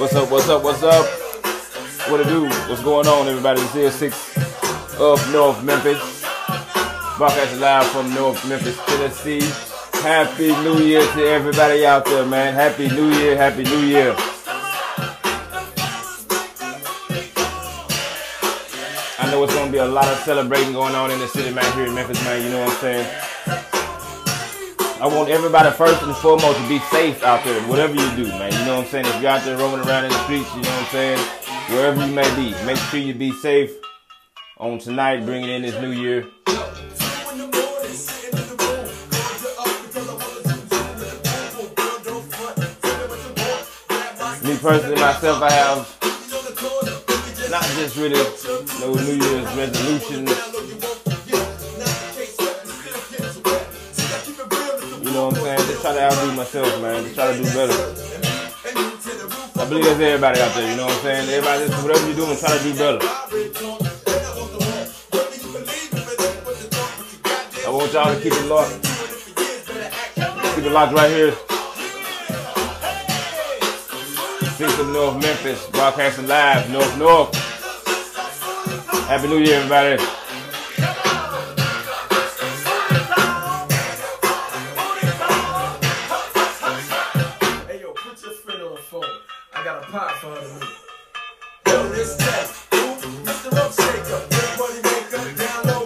What's up? What's up? What's up? What it do? What's going on, everybody? This is six of North Memphis. Broadcasting live from North Memphis, Tennessee. Happy New Year to everybody out there, man. Happy New Year. Happy New Year. I know it's gonna be a lot of celebrating going on in the city, man. Here in Memphis, man. You know what I'm saying? I want everybody first and foremost to be safe out there, whatever you do, man. You know what I'm saying? If you're out there roaming around in the streets, you know what I'm saying? Wherever you may be, make sure you be safe on tonight, bringing in this new year. Me personally, myself, I have not just really no New Year's resolutions. You know what I'm saying? Just try to outdo myself, man. Just try to do better. I believe that's everybody out there, you know what I'm saying? Everybody, just whatever you're doing, try to do better. I want y'all to keep it locked. Keep it locked right here. Six of North Memphis, broadcasting live, North North. Happy New Year, everybody. I got a pot for her. Yo, this test. Mr. Rope Shaker, good money maker, down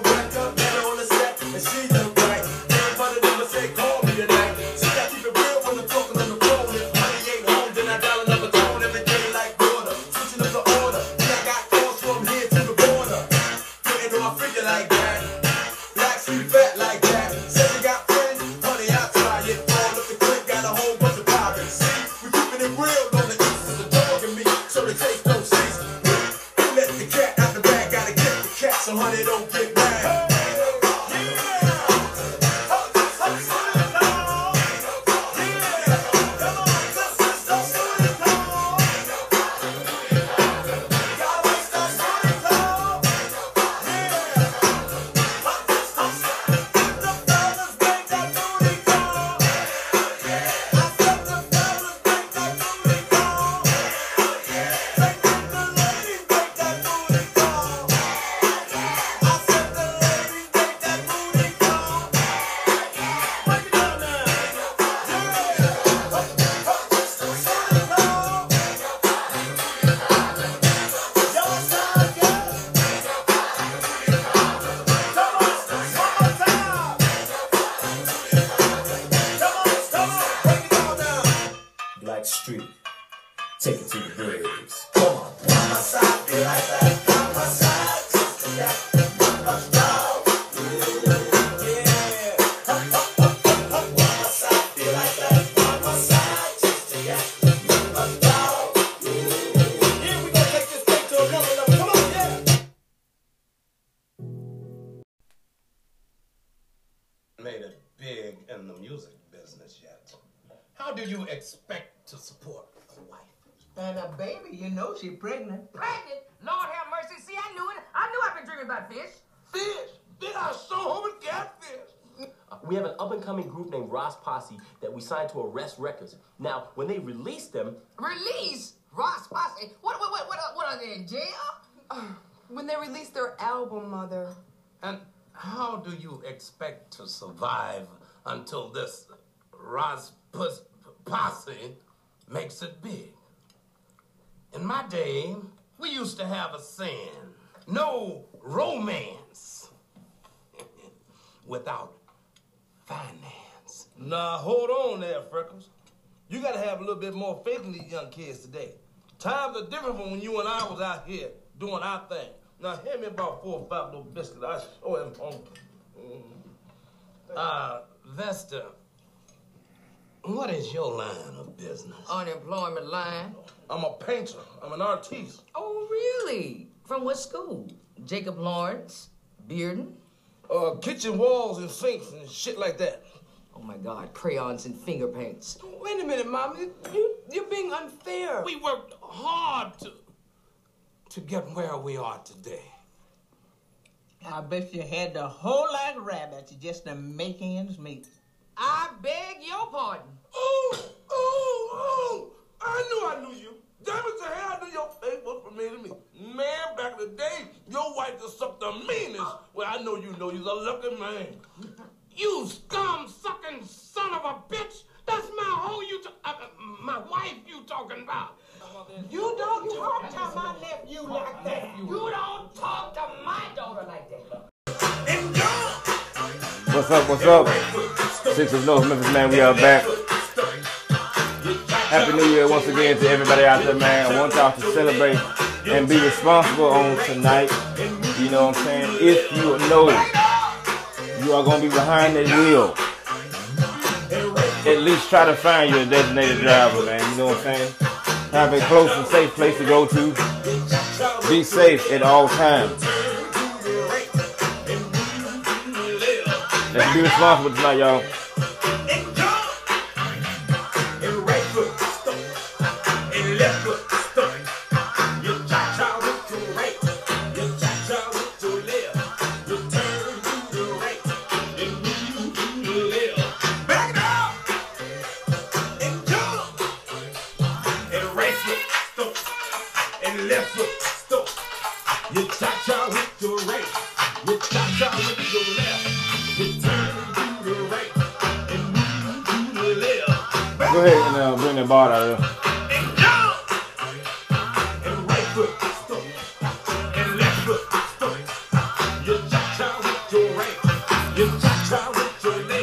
on. I've been dreaming about fish. Fish! Did I show home and catfish? We have an up and coming group named Ross Posse that we signed to Arrest Records. Now, when they release them, Release? Ross Posse? What, what, what, what, are- what are they in jail? When they release their album, Mother. And how do you expect to survive until this Raspus posse makes it big? In my day, we used to have a saying no romance without finance. Now, hold on there, Freckles. You gotta have a little bit more faith in these young kids today. Times are different from when you and I was out here doing our thing. Now, hand me about four or five little biscuits. I show him home. Uh, Vesta, what is your line of business? Unemployment line. I'm a painter. I'm an artiste. Oh, really? From what school? Jacob Lawrence? Bearden? Uh, kitchen walls and sinks and shit like that. Oh my God, crayons and finger paints. Wait a minute, Mom. You, you, you're being unfair. We worked hard to to get where we are today. I bet you had the whole lot of rabbits just to make ends meet. I beg your pardon. Oh, oh, oh! I knew I knew you. Damage to hell do your faith was permitted me. Man, back in the day, your wife just sucked the meanest. Well, I know you know you's a lucky man. You scum sucking son of a bitch! That's my whole you, uh, uh, my wife you talking about. You don't talk to my nephew like that. You don't talk to my daughter like that. What's up? What's up? Six of North Memphis, man. We are back. Happy New Year once again to everybody out there, man. I want y'all to celebrate and be responsible on tonight. You know what I'm saying? If you know you are gonna be behind that wheel, at least try to find your designated driver, man. You know what I'm saying? Have a close and safe place to go to. Be safe at all times. Let's be responsible tonight, y'all. Stomp. You cha-cha with your right. You cha-cha with your left.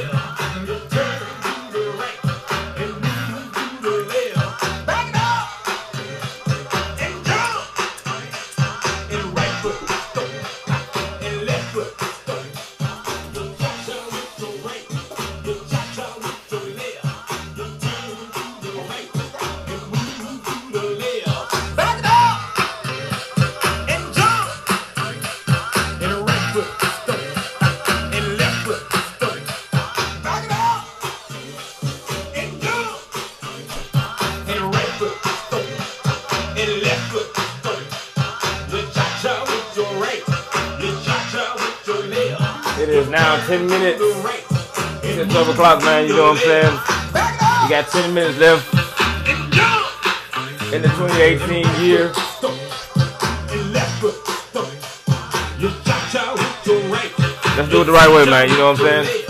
Now 10 minutes since 12 o'clock, man. You know what I'm saying? You got 10 minutes left in the 2018 year. Let's do it the right way, man. You know what I'm saying?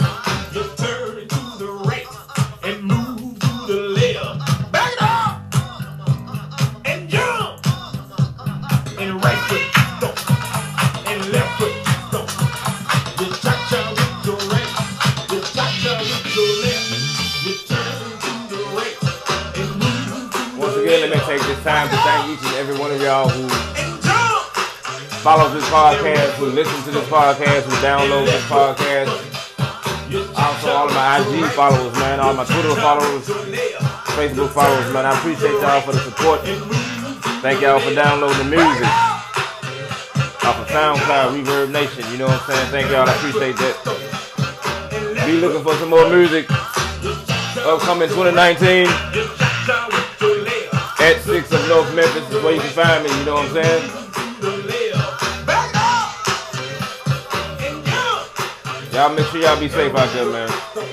Follows this podcast, who listen to this podcast, who download this podcast. Also, all of my IG followers, man, all my Twitter followers, Facebook followers, man. I appreciate y'all for the support. Thank y'all for downloading the music off of SoundCloud, Reverb Nation. You know what I'm saying? Thank y'all. I appreciate that. Be looking for some more music. Upcoming 2019 at 6 of North Memphis is where you can find me. You know what I'm saying? Y'all make sure y'all be safe out there, man.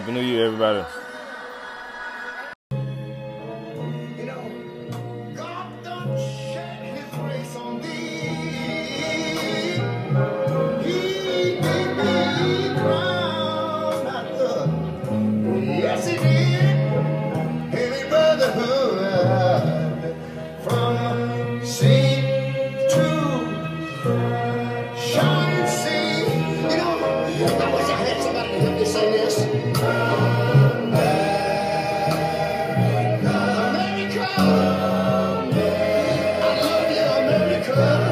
Happy New Year, everybody. America.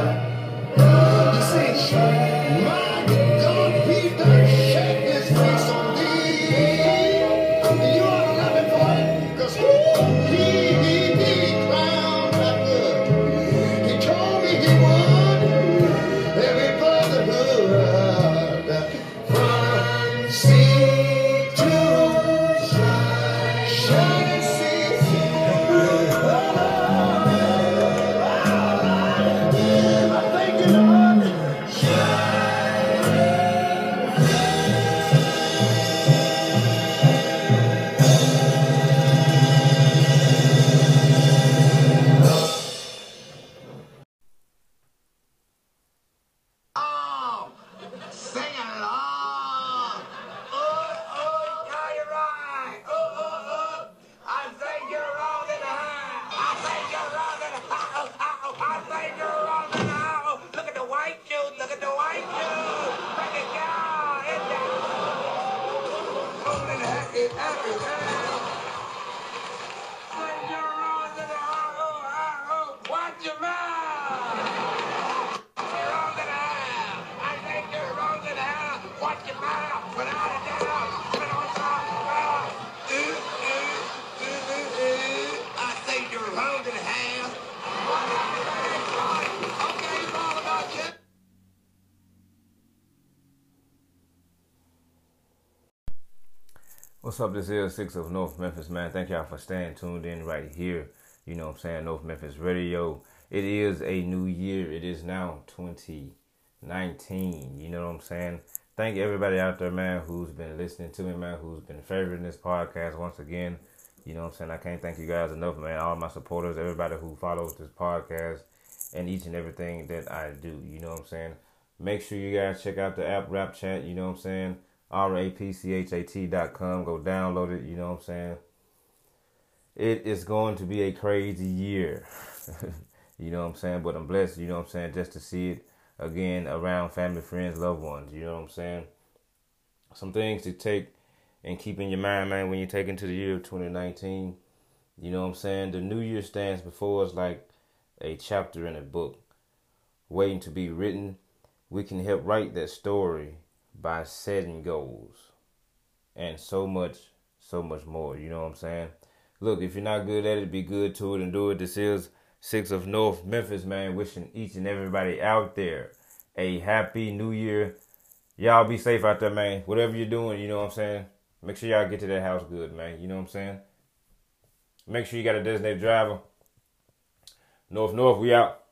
What's up? This is Six of North Memphis, man. Thank y'all for staying tuned in right here. You know what I'm saying? North Memphis Radio. It is a new year. It is now 2019. You know what I'm saying? Thank everybody out there, man, who's been listening to me, man, who's been favoring this podcast once again. You know what I'm saying? I can't thank you guys enough, man. All my supporters, everybody who follows this podcast and each and everything that I do. You know what I'm saying? Make sure you guys check out the app Rap Chat, you know what I'm saying? R-A-P-C-H-A-T dot. Go download it, you know what I'm saying? It is going to be a crazy year. you know what I'm saying? But I'm blessed, you know what I'm saying, just to see it again around family, friends, loved ones, you know what I'm saying? Some things to take and keep in your mind, man, when you take into the year of 2019. You know what I'm saying? The new year stands before us like a chapter in a book waiting to be written. We can help write that story by setting goals and so much, so much more. You know what I'm saying? Look, if you're not good at it, be good to it and do it. This is Six of North Memphis, man. Wishing each and everybody out there a happy new year. Y'all be safe out there, man. Whatever you're doing, you know what I'm saying? Make sure y'all get to that house good, man. You know what I'm saying? Make sure you got a designated driver. North North, we out.